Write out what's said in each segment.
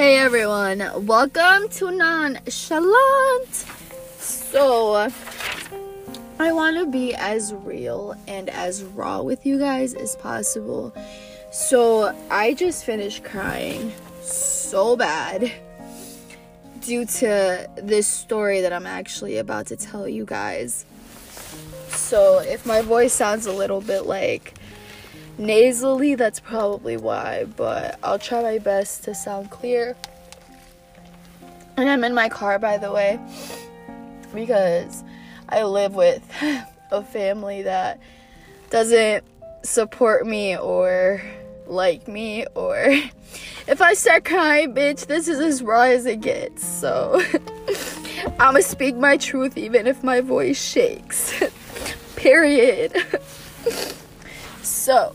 Hey everyone, welcome to Nonchalant. So, I want to be as real and as raw with you guys as possible. So, I just finished crying so bad due to this story that I'm actually about to tell you guys. So, if my voice sounds a little bit like nasally, that's probably why, but I'll try my best to sound clear. And I'm in my car, by the way, because I live with a family that doesn't support me or like me, or if I start crying, bitch, this is as raw as it gets. So I'ma speak my truth even if my voice shakes. Period. So,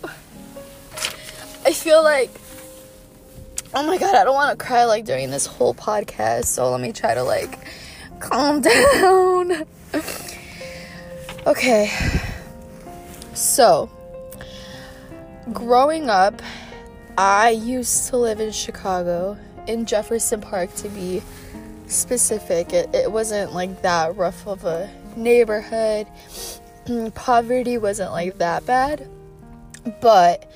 I feel like, oh my god, I don't want to cry like during this whole podcast. So let me try to like calm down. okay. So, growing up, I used to live in Chicago, in Jefferson Park to be specific. It, it wasn't like that rough of a neighborhood. Poverty wasn't like that bad but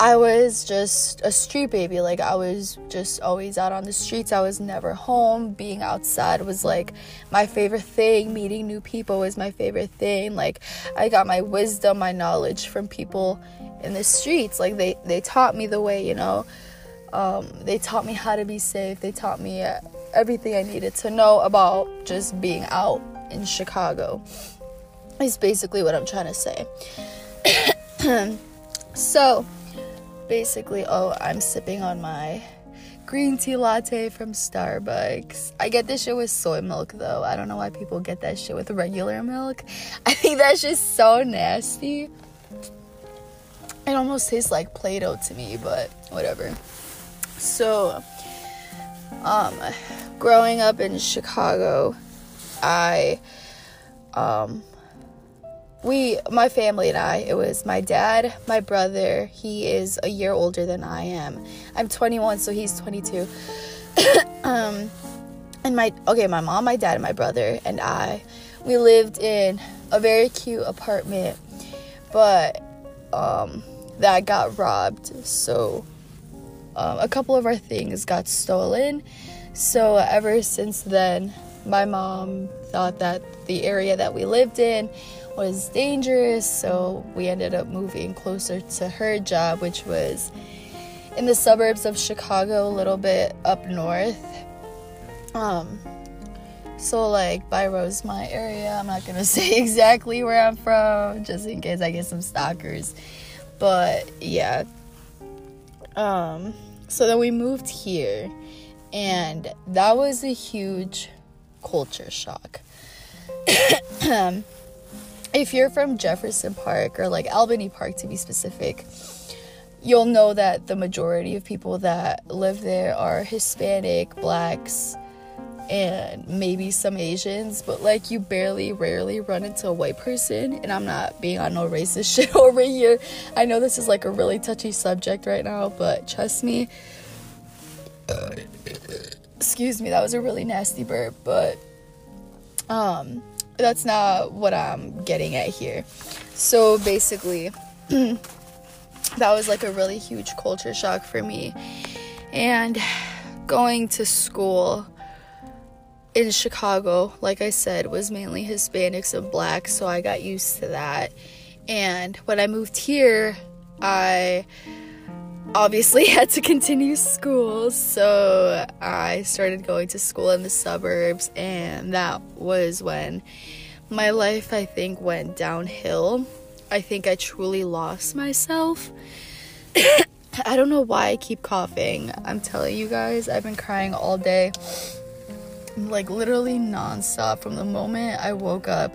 I was just a street baby. Like, I was just always out on the streets. I was never home. Being outside was like my favorite thing. Meeting new people was my favorite thing. Like, I got my wisdom, my knowledge from people in the streets. Like, they, they taught me the way, you know. Um, they taught me how to be safe. They taught me everything I needed to know about just being out in Chicago, is basically what I'm trying to say. So, basically, oh, I'm sipping on my green tea latte from Starbucks. I get this shit with soy milk though. I don't know why people get that shit with regular milk. I think that's just so nasty. It almost tastes like Play Doh to me, but whatever. So, um, growing up in Chicago, I, um, we my family and I it was my dad my brother he is a year older than I am. I'm 21 so he's 22 um and my okay my mom my dad and my brother and I we lived in a very cute apartment but um that got robbed. So um, a couple of our things got stolen. So ever since then my mom thought that the area that we lived in was dangerous, so we ended up moving closer to her job, which was in the suburbs of Chicago, a little bit up north. Um, so like by Rosemont area, I'm not gonna say exactly where I'm from, just in case I get some stalkers. But yeah. Um, so then we moved here, and that was a huge culture shock. If you're from Jefferson Park or like Albany Park to be specific, you'll know that the majority of people that live there are Hispanic, blacks, and maybe some Asians, but like you barely, rarely run into a white person. And I'm not being on no racist shit over here. I know this is like a really touchy subject right now, but trust me. excuse me, that was a really nasty burp, but um that's not what I'm getting at here. So basically, that was like a really huge culture shock for me. And going to school in Chicago, like I said, was mainly Hispanics and blacks, so I got used to that. And when I moved here, I obviously had to continue school, so I started going to school in the suburbs, and that was when my life, I think, went downhill. I think I truly lost myself. I don't know why I keep coughing. I'm telling you guys, I've been crying all day. Like literally nonstop from the moment I woke up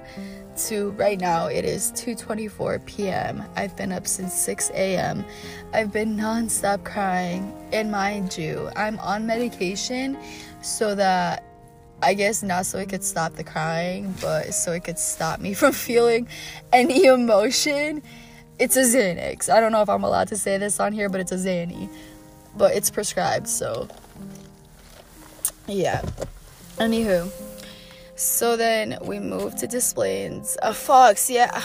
to right now it is 2:24 p.m. I've been up since 6 a.m. I've been nonstop crying and mind you, I'm on medication so that I guess not so it could stop the crying, but so it could stop me from feeling any emotion. It's a Xanax. I don't know if I'm allowed to say this on here, but it's a Xanny. But it's prescribed, so yeah. Anywho, so then we moved to Des A Uh, Fox, yeah.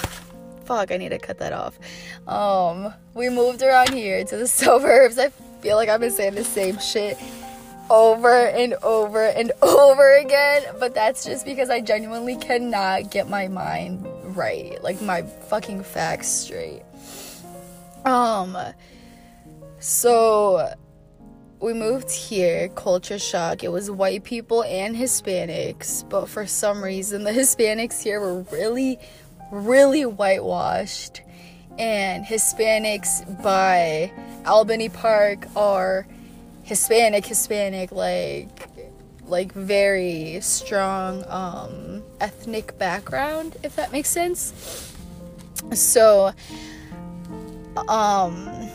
Fuck, I need to cut that off. Um, we moved around here to the suburbs. I feel like I've been saying the same shit over and over and over again, but that's just because I genuinely cannot get my mind right, like my fucking facts straight. Um, so we moved here, culture shock. It was white people and Hispanics, but for some reason, the Hispanics here were really, really whitewashed. And Hispanics by Albany Park are Hispanic, Hispanic, like, like very strong um, ethnic background, if that makes sense. So, um,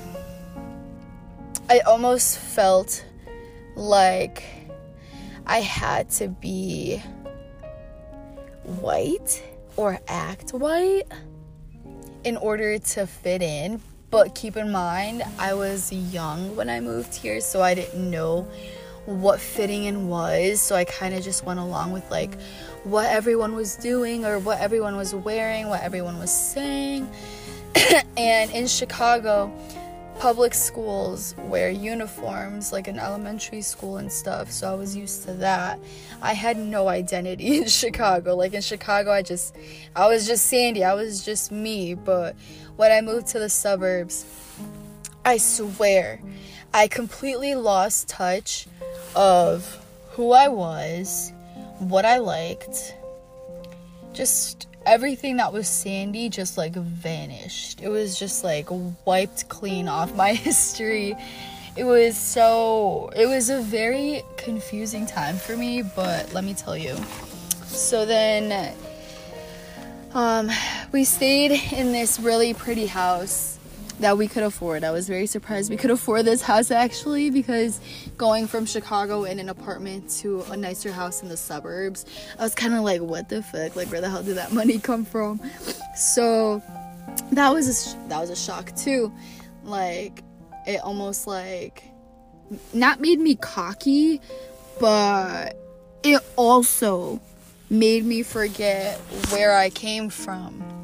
I almost felt like I had to be white or act white in order to fit in. But keep in mind, I was young when I moved here, so I didn't know what fitting in was. So I kind of just went along with like what everyone was doing or what everyone was wearing, what everyone was saying. and in Chicago, public schools wear uniforms like in elementary school and stuff so i was used to that. I had no identity in chicago. Like in chicago i just i was just sandy. I was just me. But when i moved to the suburbs i swear i completely lost touch of who i was what i liked just everything that was sandy just like vanished. It was just like wiped clean off my history. It was so it was a very confusing time for me, but let me tell you. So then um we stayed in this really pretty house that we could afford. I was very surprised we could afford this house actually because going from Chicago in an apartment to a nicer house in the suburbs, I was kind of like, what the fuck? Like, where the hell did that money come from? So that was a sh- that was a shock too. Like, it almost like not made me cocky, but it also made me forget where I came from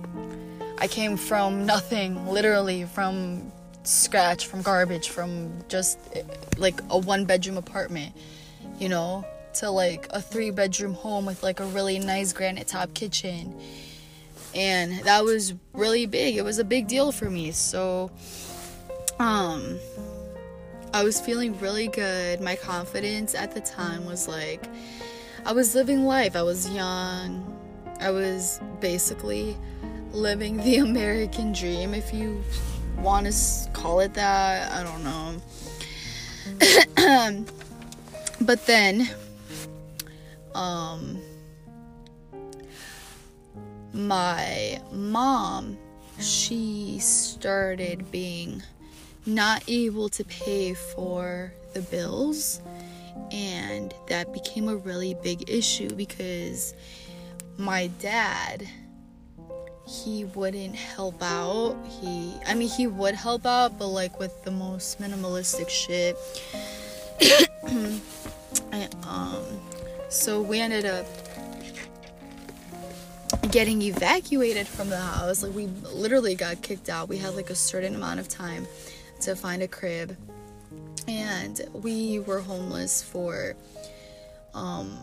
I came from nothing, literally from scratch, from garbage, from just like a one bedroom apartment, you know, to like a three bedroom home with like a really nice granite top kitchen. And that was really big. It was a big deal for me. So um I was feeling really good. My confidence at the time was like I was living life. I was young. I was basically living the American dream, if you want to call it that. I don't know. but then, um, my mom, she started being not able to pay for the bills, and that became a really big issue because my dad he wouldn't help out. He, I mean, he would help out, but like with the most minimalistic shit. and, um, so we ended up getting evacuated from the house. Like we literally got kicked out. We had like a certain amount of time to find a crib, and we were homeless for um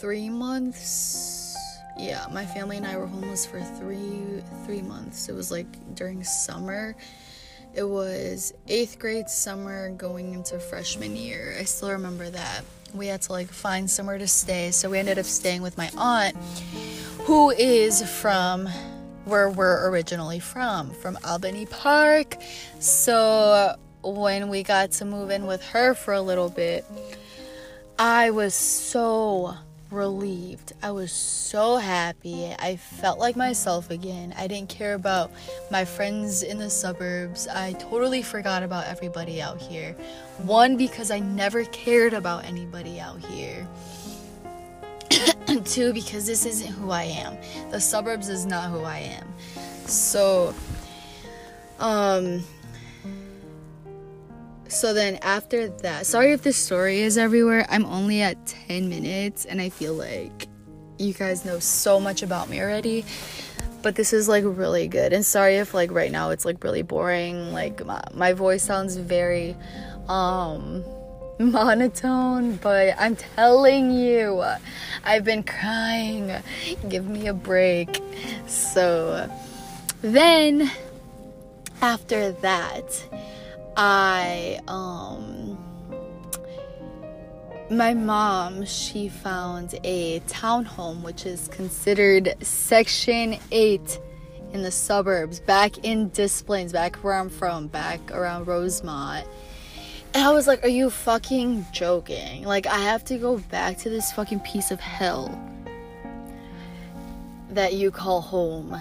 three months yeah, my family and I were homeless for three three months. It was like during summer. It was eighth grade summer going into freshman year. I still remember that. We had to like find somewhere to stay, so we ended up staying with my aunt, who is from where we're originally from, from Albany Park. So when we got to move in with her for a little bit, I was so relieved. I was so happy. I felt like myself again. I didn't care about my friends in the suburbs. I totally forgot about everybody out here. One, because I never cared about anybody out here. Two, because this isn't who I am. The suburbs is not who I am. So, um, So then after that, sorry if this story is everywhere. I'm only at 10 minutes and I feel like you guys know so much about me already. But this is like really good. And sorry if like right now it's like really boring. Like my, my voice sounds very um monotone, but I'm telling you, I've been crying. Give me a break. So then after that, I um my mom she found a townhome which is considered section 8 in the suburbs back in Des back where I'm from back around Rosemont. And I was like are you fucking joking? Like I have to go back to this fucking piece of hell that you call home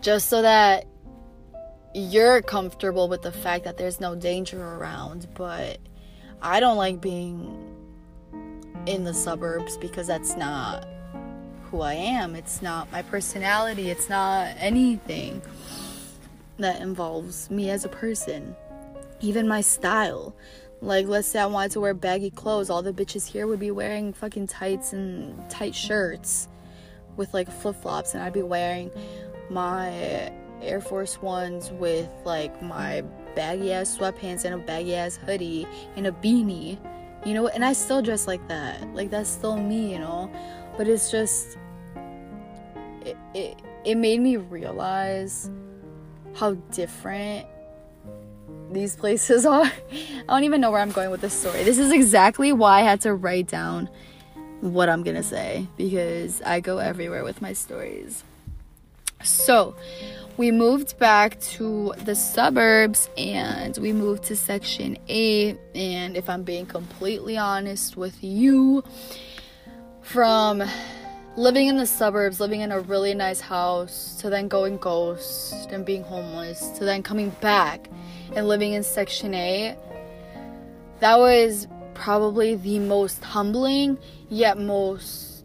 just so that you're comfortable with the fact that there's no danger around, but I don't like being in the suburbs because that's not who I am. It's not my personality. It's not anything that involves me as a person. Even my style. Like, let's say I wanted to wear baggy clothes, all the bitches here would be wearing fucking tights and tight shirts with like flip flops, and I'd be wearing my Air Force Ones with like my baggy ass sweatpants and a baggy ass hoodie and a beanie, you know, and I still dress like that. Like that's still me, you know. But it's just it it, it made me realize how different these places are. I don't even know where I'm going with this story. This is exactly why I had to write down what I'm gonna say because I go everywhere with my stories. So, we moved back to the suburbs and we moved to section 8 and if i'm being completely honest with you from living in the suburbs living in a really nice house to then going ghost and being homeless to then coming back and living in section 8 that was probably the most humbling yet most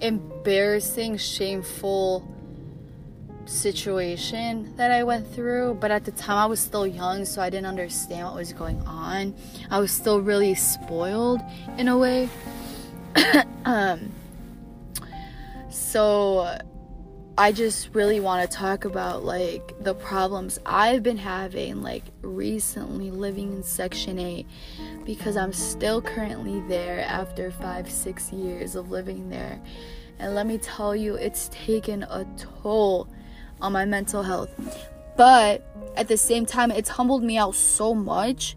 embarrassing shameful situation that I went through, but at the time I was still young, so I didn't understand what was going on. I was still really spoiled in a way. um, so I just really want to talk about like the problems I've been having like recently living in Section 8 because I'm still currently there after five, six years of living there. And let me tell you, it's taken a toll on my mental health. But at the same time, it's humbled me out so much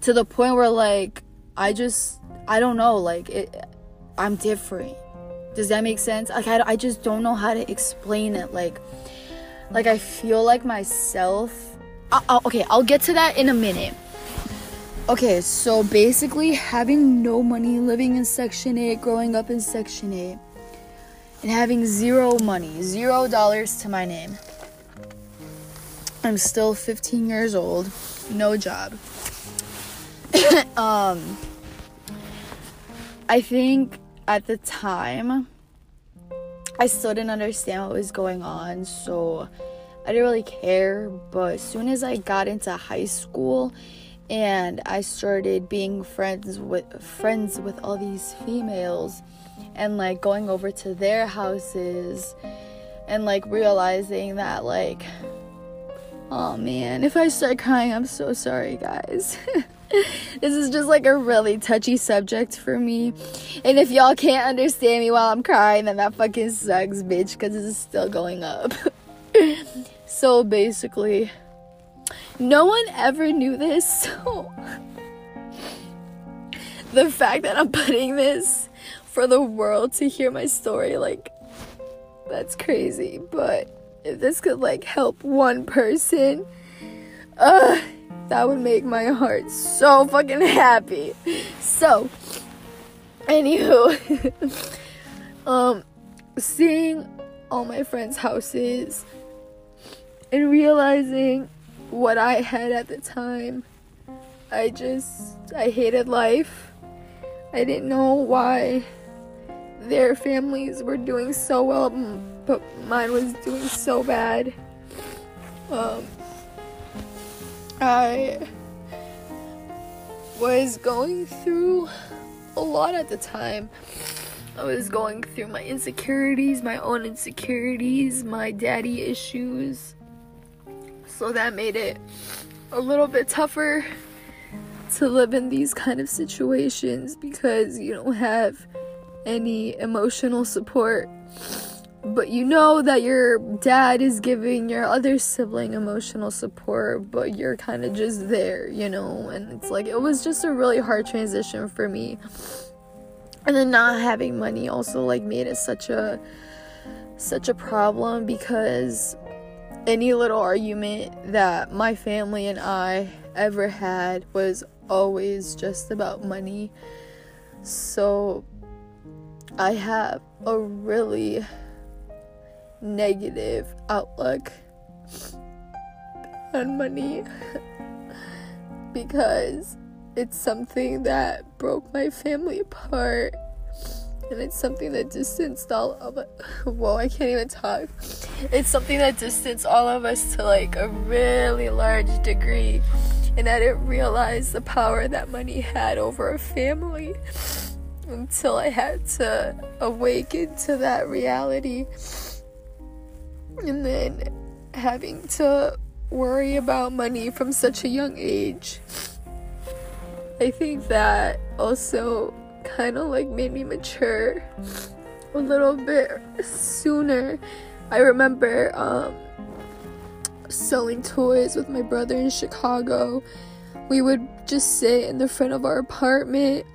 to the point where, like, I just, I don't know, like, it, I'm different. Does that make sense? Like, I, I just don't know how to explain it. Like, like I feel like myself. i I'll, okay, I'll get to that in a minute. Okay, so basically, having no money, living in Section 8, growing up in Section 8, and having zero money, zero dollars to my name. I'm still 15 years old, no job. um, I think at the time, I still didn't understand what was going on, so I didn't really care. But as soon as I got into high school and I started being friends with friends with all these females, and like going over to their houses and like realizing that like oh man if i start crying i'm so sorry guys. This is just like a really touchy subject for me. And if y'all can't understand me while i'm crying then that fucking sucks bitch because this is still going up. So basically no one ever knew this so the fact that i'm putting this for the world to hear my story. Like, that's crazy. But if this could, like, help one person, uh, that would make my heart so fucking happy. So, anywho, um, seeing all my friends' houses and realizing what I had at the time, I just, I hated life. I didn't know why their families were doing so well, but mine was doing so bad. Um, I was going through a lot at the time. I was going through my insecurities, my own insecurities, my daddy issues. So that made it a little bit tougher to live in these kind of situations because you don't have any emotional support. But you know that your dad is giving your other sibling emotional support, but you're kind of just there, you know? And it's like, it was just a really hard transition for me. And then not having money also like made it such a such a problem because any little argument that my family and I ever had was always just about money. So I have a really negative outlook on money because it's something that broke my family apart and it's something that distanced all of it. Whoa, I can't even talk. It's something that distanced all of us to like a really large degree and I didn't realize the power that money had over a family until I had to awaken to that reality. And then having to worry about money from such a young age. I think that also kind of like made me mature a little bit sooner. I remember um selling toys with my brother in Chicago. We would just sit in the front of our apartment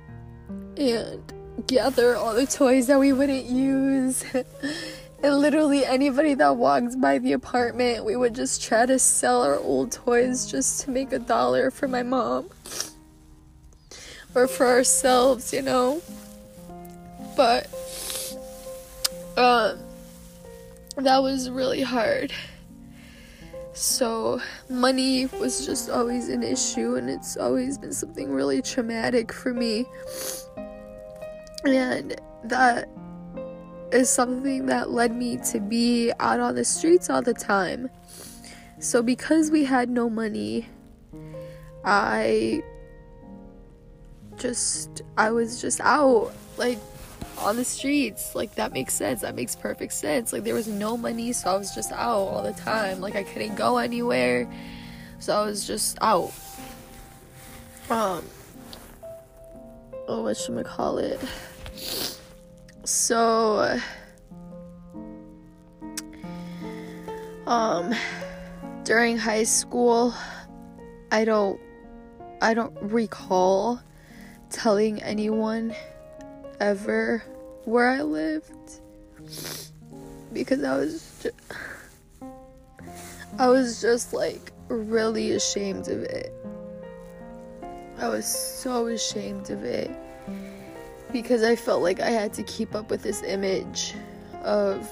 and gather all the toys that we wouldn't use. and literally anybody that walked by the apartment, we would just try to sell our old toys just to make a dollar for my mom. Or for ourselves, you know. But um that was really hard. So, money was just always an issue, and it's always been something really traumatic for me. And that is something that led me to be out on the streets all the time. So, because we had no money, I just, I was just out. Like, on the streets. Like that makes sense. That makes perfect sense. Like there was no money, so I was just out all the time. Like I couldn't go anywhere. So I was just out. Um oh what should I call it? So um during high school I don't I don't recall telling anyone ever where I lived because I was just, I was just like really ashamed of it. I was so ashamed of it because I felt like I had to keep up with this image of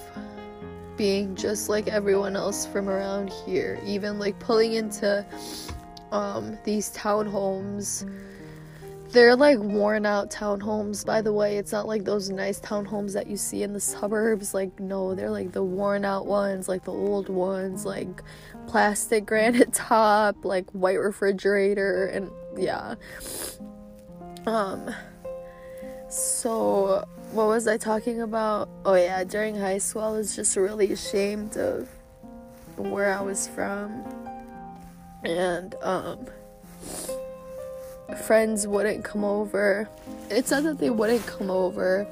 being just like everyone else from around here, even like pulling into um, these townhomes they're like worn out townhomes, by the way. It's not like those nice townhomes that you see in the suburbs. Like, no, they're like the worn out ones, like the old ones, like plastic granite top, like white refrigerator, and yeah. Um, so what was I talking about? Oh, yeah, during high school, I was just really ashamed of where I was from, and um friends wouldn't come over. It's not that they wouldn't come over.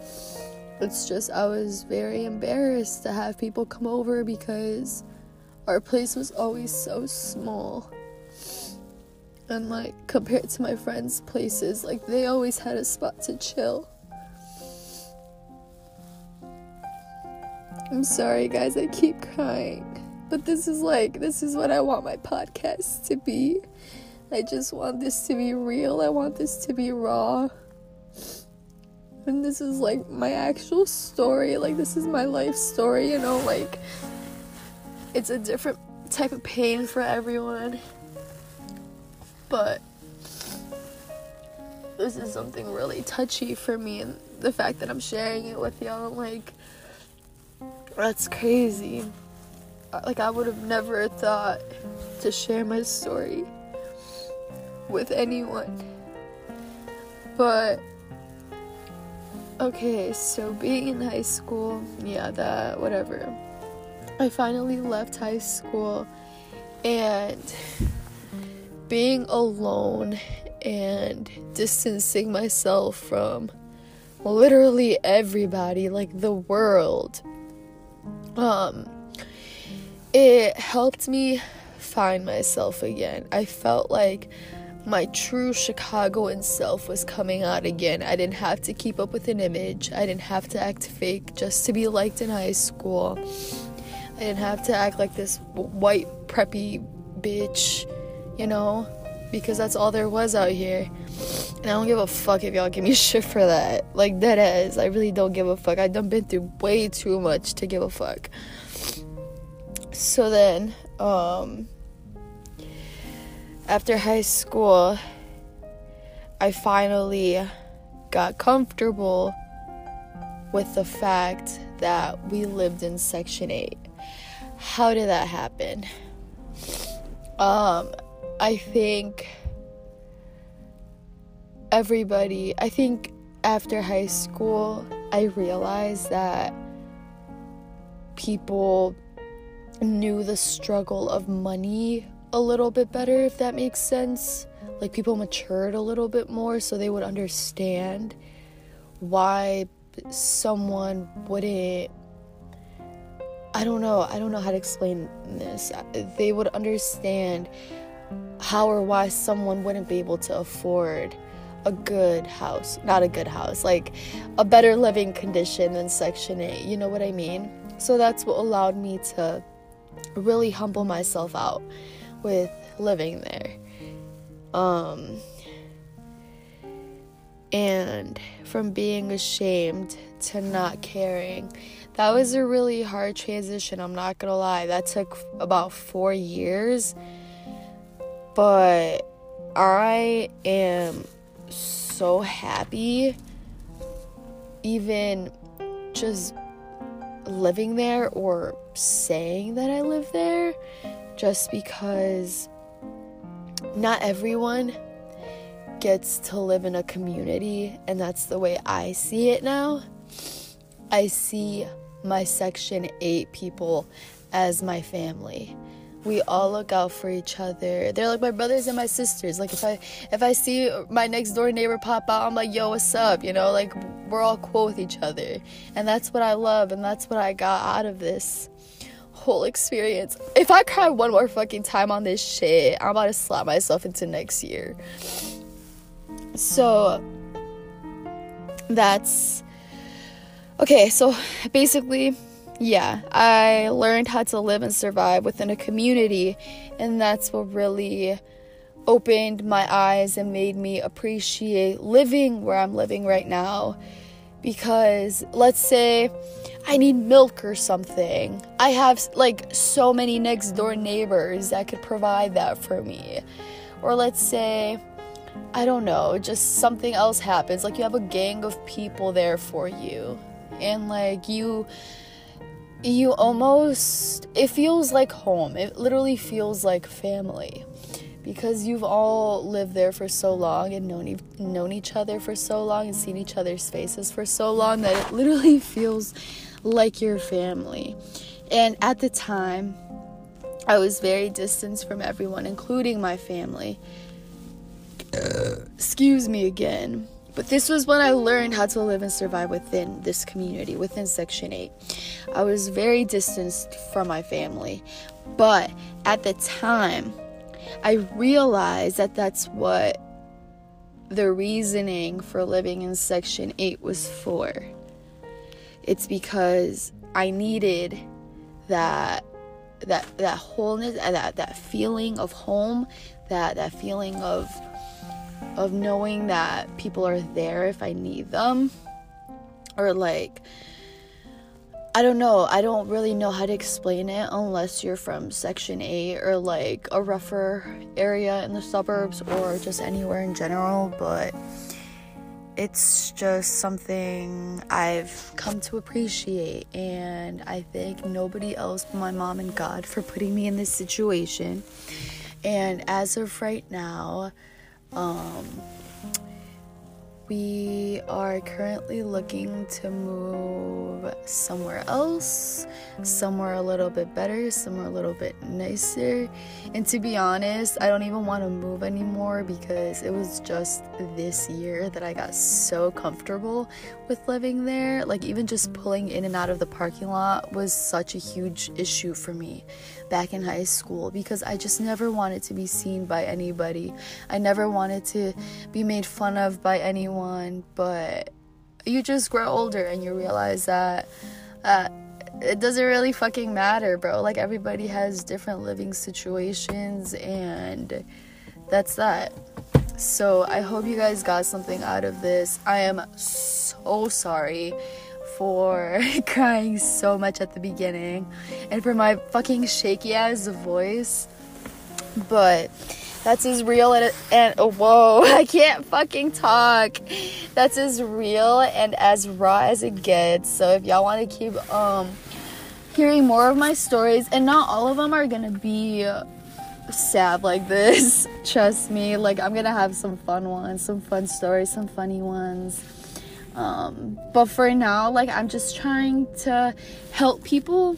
It's just I was very embarrassed to have people come over because our place was always so small. And like compared to my friends' places, like they always had a spot to chill. I'm sorry guys, I keep crying. But this is like this is what I want my podcast to be. I just want this to be real. I want this to be raw. And this is like my actual story. Like, this is my life story, you know? Like, it's a different type of pain for everyone. But this is something really touchy for me. And the fact that I'm sharing it with y'all, like, that's crazy. Like, I would have never thought to share my story with anyone. But okay, so being in high school, yeah, that whatever. I finally left high school and being alone and distancing myself from literally everybody, like the world. Um it helped me find myself again. I felt like my true Chicagoan self was coming out again. I didn't have to keep up with an image. I didn't have to act fake just to be liked in high school. I didn't have to act like this white preppy bitch, you know, because that's all there was out here. And I don't give a fuck if y'all give me shit for that. Like that is, I really don't give a fuck. I done been through way too much to give a fuck. So then, um, after high school, I finally got comfortable with the fact that we lived in Section 8. How did that happen? Um, I think everybody, I think after high school, I realized that people knew the struggle of money a little bit better, if that makes sense. Like people matured a little bit more so they would understand why someone wouldn't. I don't know. I don't know how to explain this. They would understand how or why someone wouldn't be able to afford a good house. Not a good house, like a better living condition than Section 8. You know what I mean? So that's what allowed me to really humble myself out with living there. Um, and from being ashamed to not caring. That was a really hard transition, I'm not gonna lie. That took about four years. But I am so happy, even just living there or saying that I live there just because not everyone gets to live in a community, and that's the way I see it now. I see my Section 8 people as my family. We all look out for each other. They're like my brothers and my sisters. Like if I if I see my next door neighbor pop out, I'm like, "Yo, what's up?" You know, like we're all cool with each other. And that's what I love and that's what I got out of this whole experience. If I cry one more fucking time on this shit, I'm about to slap myself into next year. So that's okay. So basically, yeah, I learned how to live and survive within a community, and that's what really opened my eyes and made me appreciate living where I'm living right now. Because let's say I need milk or something. I have like so many next door neighbors that could provide that for me. Or let's say, I don't know, just something else happens. Like you have a gang of people there for you. And like you you almost it feels like home. It literally feels like family because you've all lived there for so long and known known each other for so long and seen each other's faces for so long that it literally feels like your family. And at the time, I was very distanced from everyone, including my family. excuse me again. But this was when I learned how to live and survive within this community, within Section 8. I was very distanced from my family. But at the time, I realized that that's what the reasoning for living in Section 8 was for. It's because I needed that that that wholeness that that feeling of home, that that feeling of of knowing that people are there if I need them or like I don't know. I don't really know how to explain it unless you're from Section 8 or like a rougher area in the suburbs or just anywhere in general, but it's just something I've come to appreciate, and I thank nobody else but my mom and God for putting me in this situation. And as of right now, um, we are currently looking to move somewhere else, somewhere a little bit better, somewhere a little bit nicer. And to be honest, I don't even want to move anymore because it was just this year that I got so comfortable with living there. Like, even just pulling in and out of the parking lot was such a huge issue for me back in high school because I just never wanted to be seen by anybody. I never wanted to be made fun of by anyone, but you just grow older and you realize that uh, it doesn't really fucking matter, bro. Like everybody has different living situations and that's that. So I hope you guys got something out of this. I am so sorry for crying so much at the beginning and for my fucking shaky ass voice. But that's as real and, and oh, whoa, I can't fucking talk. That's as real and as raw as it gets. So if y'all want to keep um hearing more of my stories, and not all of them are gonna be sad like this. Trust me. Like I'm gonna have some fun ones, some fun stories, some funny ones. Um, but for now, like I'm just trying to help people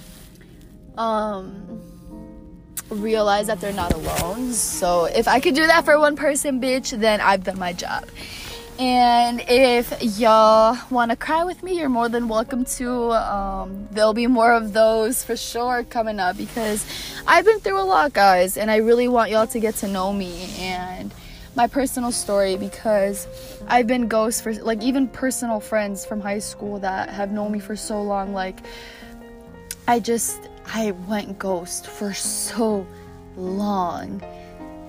um, realize that they're not alone. So if I could do that for one person, bitch, then I've done my job. And if y'all want to cry with me, you're more than welcome to. Um, there'll be more of those for sure coming up because I've been through a lot, guys, and I really want y'all to get to know me and my personal story because I've been ghost for like even personal friends from high school that have known me for so long like I just I went ghost for so long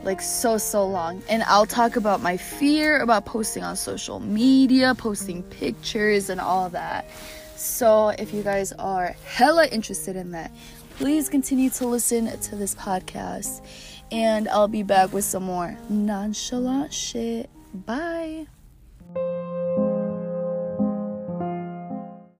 like so so long. And I'll talk about my fear about posting on social media posting pictures and all that. So if you guys are hella interested in that please continue to listen to this podcast and I'll be back with some more nonchalant shit. Bye.